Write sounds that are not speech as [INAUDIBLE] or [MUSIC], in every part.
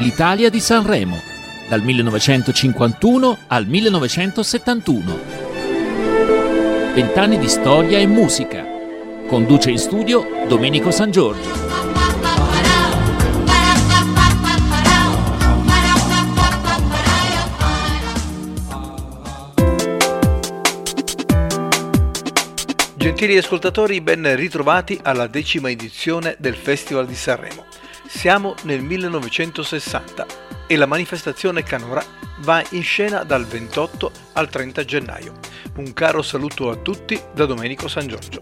l'Italia di Sanremo, dal 1951 al 1971. Vent'anni di storia e musica. Conduce in studio Domenico San Giorgio. Gentili ascoltatori, ben ritrovati alla decima edizione del Festival di Sanremo. Siamo nel 1960 e la manifestazione Canora va in scena dal 28 al 30 gennaio. Un caro saluto a tutti da Domenico San Giorgio.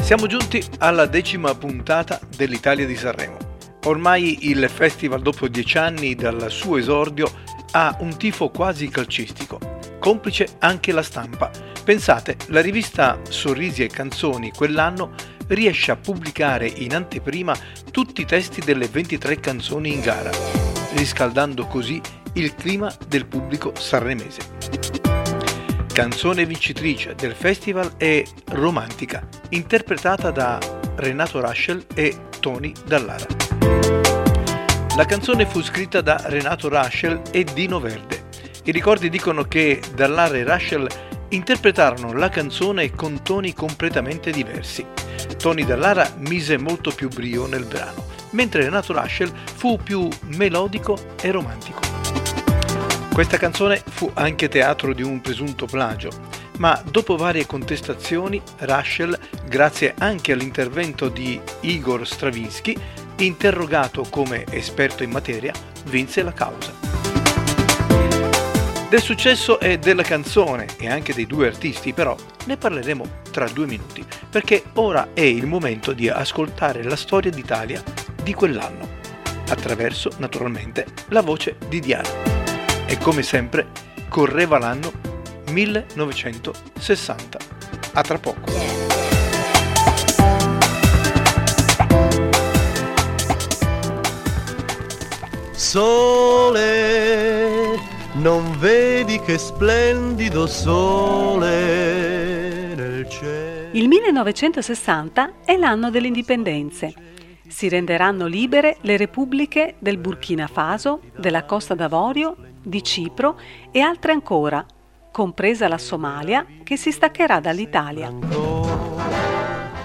Siamo giunti alla decima puntata dell'Italia di Sanremo. Ormai il festival, dopo dieci anni dal suo esordio, ha un tifo quasi calcistico, complice anche la stampa. Pensate, la rivista Sorrisi e Canzoni quell'anno riesce a pubblicare in anteprima tutti i testi delle 23 canzoni in gara, riscaldando così il clima del pubblico sanremese. Canzone vincitrice del festival è Romantica, interpretata da Renato Raschel e Tony Dallara. La canzone fu scritta da Renato Raschel e Dino Verde. I ricordi dicono che Dallara e Raschel interpretarono la canzone con toni completamente diversi. Tony Dallara mise molto più brio nel brano, mentre Renato Raschel fu più melodico e romantico. Questa canzone fu anche teatro di un presunto plagio, ma dopo varie contestazioni Raschel, grazie anche all'intervento di Igor Stravinsky, interrogato come esperto in materia, vinse la causa. Del successo e della canzone e anche dei due artisti però ne parleremo tra due minuti perché ora è il momento di ascoltare la storia d'Italia di quell'anno attraverso naturalmente la voce di Diana. E come sempre correva l'anno 1960. A tra poco. Sole non vedi che splendido sole nel cielo. Il 1960 è l'anno delle indipendenze. Si renderanno libere le repubbliche del Burkina Faso, della Costa d'Avorio, di Cipro e altre ancora, compresa la Somalia che si staccherà dall'Italia.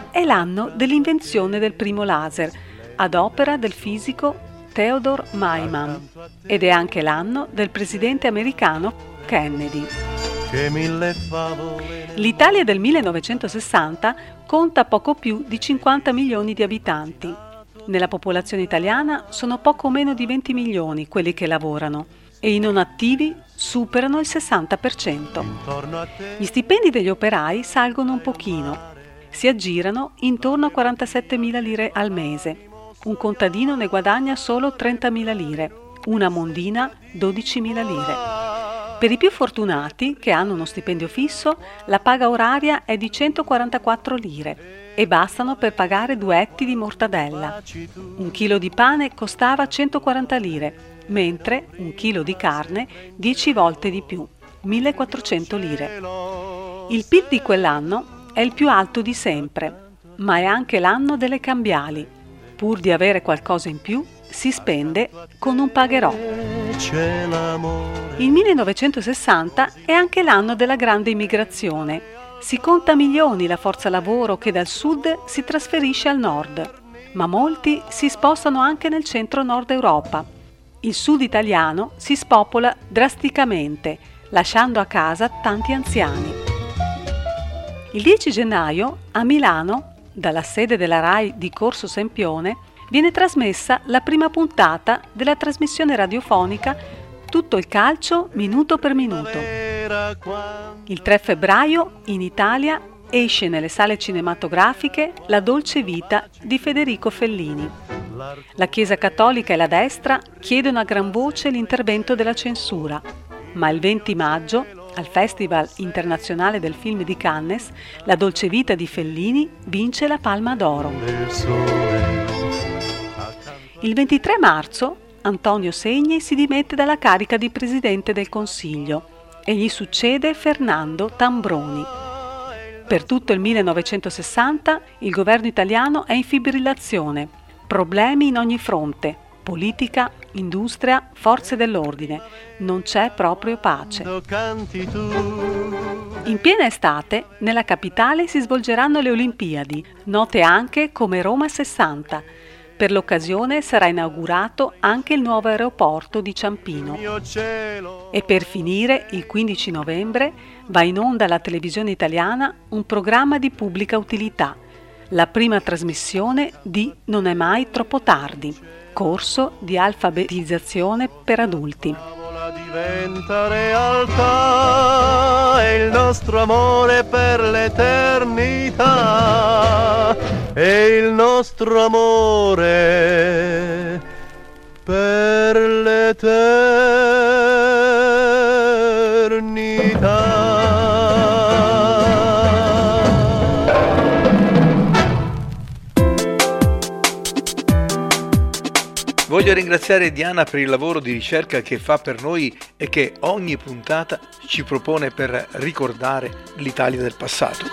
È l'anno dell'invenzione del primo laser, ad opera del fisico Theodore Maiman ed è anche l'anno del presidente americano Kennedy. L'Italia del 1960 conta poco più di 50 milioni di abitanti. Nella popolazione italiana sono poco meno di 20 milioni quelli che lavorano e i non attivi superano il 60%. Gli stipendi degli operai salgono un pochino, si aggirano intorno a 47 mila lire al mese un contadino ne guadagna solo 30.000 lire, una mondina 12.000 lire. Per i più fortunati, che hanno uno stipendio fisso, la paga oraria è di 144 lire e bastano per pagare due etti di mortadella. Un chilo di pane costava 140 lire, mentre un chilo di carne 10 volte di più, 1400 lire. Il PIL di quell'anno è il più alto di sempre, ma è anche l'anno delle cambiali pur di avere qualcosa in più, si spende con un pagherò. Il 1960 è anche l'anno della grande immigrazione. Si conta milioni la forza lavoro che dal sud si trasferisce al nord, ma molti si spostano anche nel centro-nord Europa. Il sud italiano si spopola drasticamente, lasciando a casa tanti anziani. Il 10 gennaio a Milano dalla sede della RAI di Corso Sempione, viene trasmessa la prima puntata della trasmissione radiofonica Tutto il calcio minuto per minuto. Il 3 febbraio in Italia esce nelle sale cinematografiche La dolce vita di Federico Fellini. La Chiesa Cattolica e la destra chiedono a gran voce l'intervento della censura, ma il 20 maggio al Festival internazionale del film di Cannes, La dolce vita di Fellini vince la Palma d'Oro. Il 23 marzo Antonio Segni si dimette dalla carica di Presidente del Consiglio e gli succede Fernando Tambroni. Per tutto il 1960 il governo italiano è in fibrillazione, problemi in ogni fronte, politica, industria, forze dell'ordine. Non c'è proprio pace. In piena estate, nella capitale si svolgeranno le Olimpiadi, note anche come Roma 60. Per l'occasione sarà inaugurato anche il nuovo aeroporto di Ciampino. E per finire, il 15 novembre, va in onda alla televisione italiana un programma di pubblica utilità, la prima trasmissione di Non è mai troppo tardi, corso di alfabetizzazione per adulti. Diventa realtà il nostro amore per l'eternità e il nostro amore per l'eternità. Voglio ringraziare Diana per il lavoro di ricerca che fa per noi e che ogni puntata ci propone per ricordare l'Italia del passato.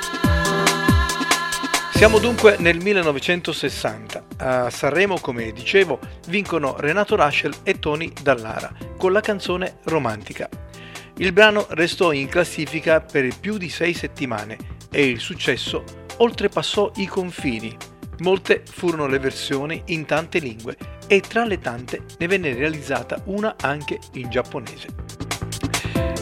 Siamo dunque nel 1960. A Sanremo, come dicevo, vincono Renato Raschel e Tony Dallara con la canzone Romantica. Il brano restò in classifica per più di sei settimane e il successo oltrepassò i confini. Molte furono le versioni in tante lingue e tra le tante ne venne realizzata una anche in giapponese.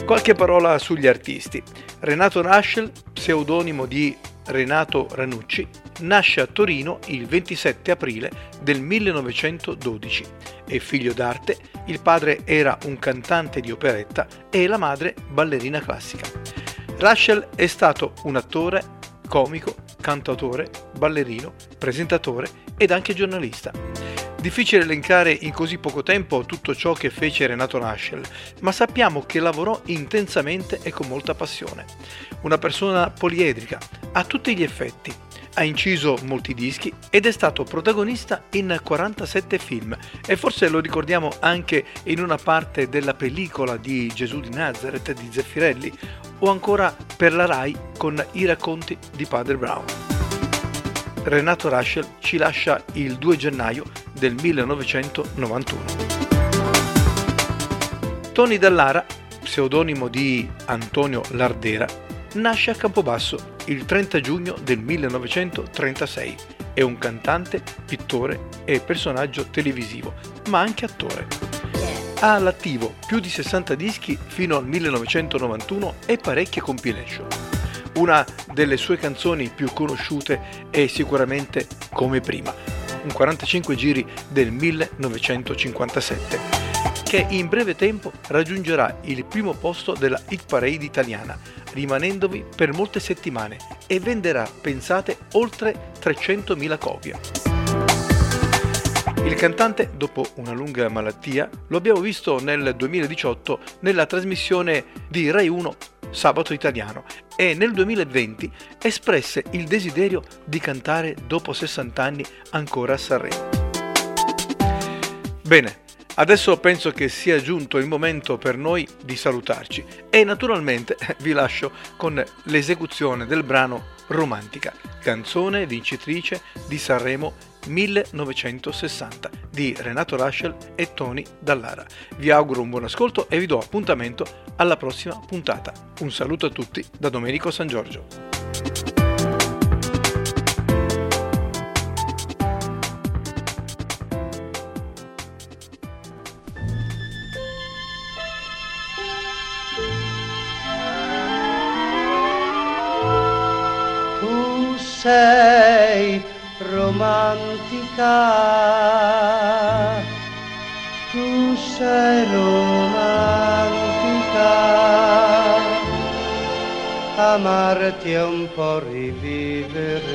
Qualche parola sugli artisti. Renato Raschel, pseudonimo di Renato Ranucci, nasce a Torino il 27 aprile del 1912. È figlio d'arte, il padre era un cantante di operetta e la madre ballerina classica. Raschel è stato un attore, comico, cantautore, ballerino, presentatore ed anche giornalista. Difficile elencare in così poco tempo tutto ciò che fece Renato Raschel, ma sappiamo che lavorò intensamente e con molta passione. Una persona poliedrica, a tutti gli effetti. Ha inciso molti dischi ed è stato protagonista in 47 film e forse lo ricordiamo anche in una parte della pellicola di Gesù di Nazareth di Zeffirelli o ancora per la RAI con i racconti di Padre Brown. Renato Raschel ci lascia il 2 gennaio del 1991. Tony Dallara, pseudonimo di Antonio Lardera, nasce a Campobasso il 30 giugno del 1936. È un cantante, pittore e personaggio televisivo, ma anche attore. Ha all'attivo più di 60 dischi fino al 1991 e parecchie compilation. Una delle sue canzoni più conosciute è sicuramente Come prima, un 45 giri del 1957, che in breve tempo raggiungerà il primo posto della hit parade italiana, rimanendovi per molte settimane e venderà, pensate, oltre 300.000 copie. Il cantante, dopo una lunga malattia, lo abbiamo visto nel 2018 nella trasmissione di Rai 1 Sabato Italiano e nel 2020 espresse il desiderio di cantare dopo 60 anni ancora a Sanremo. Bene, adesso penso che sia giunto il momento per noi di salutarci e naturalmente [LAUGHS] vi lascio con l'esecuzione del brano Romantica, canzone vincitrice di Sanremo 1960 di Renato Raschel e Tony Dallara. Vi auguro un buon ascolto e vi do appuntamento alla prossima puntata. Un saluto a tutti da Domenico San Giorgio. Romantica, tu sei romantica, amarti è un po' rivivere.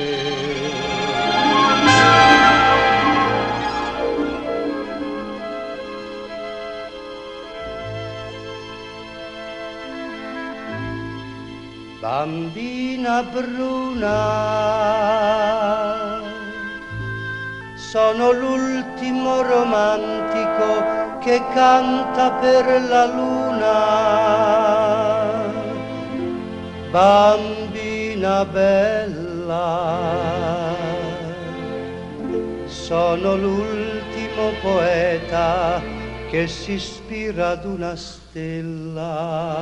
Bambina bruna, sono l'ultimo romantico che canta per la luna. Bambina bella, sono l'ultimo poeta che si ispira ad una stella.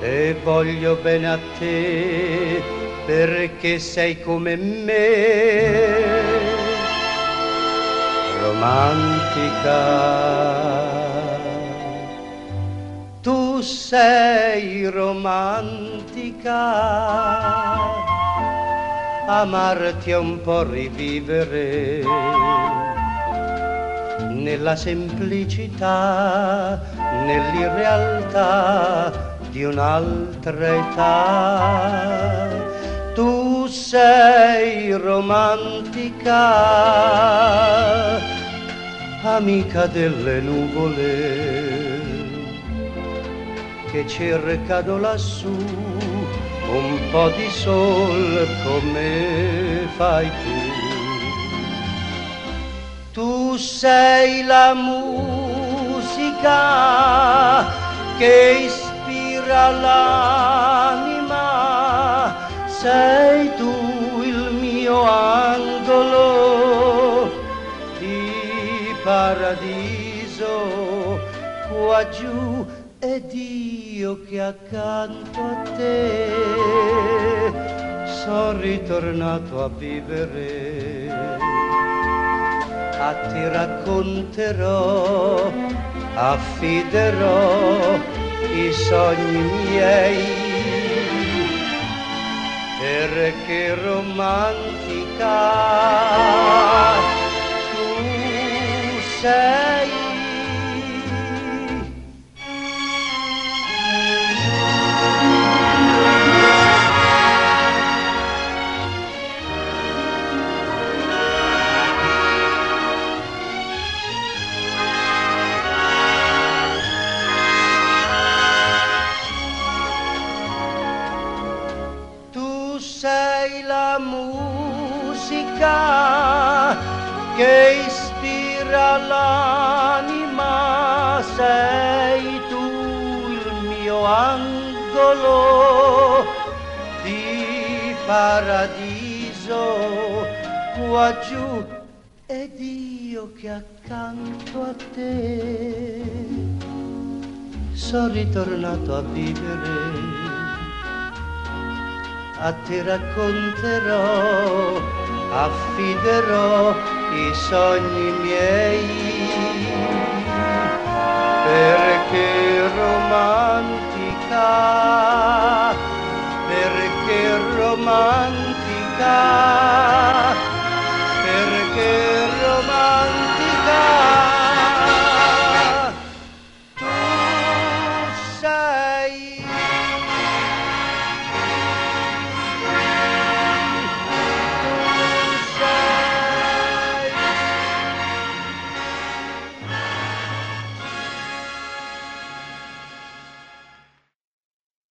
E voglio bene a te perché sei come me, romantica. Tu sei romantica amarti è un po' rivivere nella semplicità, nell'irrealtà di un'altra età. Sei romantica, amica delle nuvole che cercano lassù un po' di sol come fai tu. Tu sei la musica che ispira l'anima, sei tu il mio angolo di paradiso qua giù ed io che accanto a te sono ritornato a vivere. A ti racconterò, affiderò i sogni miei, perché romantica musica che ispira l'anima, sei tu il mio angolo di paradiso qua giù ed io che accanto a te. Sono ritornato a vivere a te racconterò, affiderò i sogni miei, perché romantica, perché romantica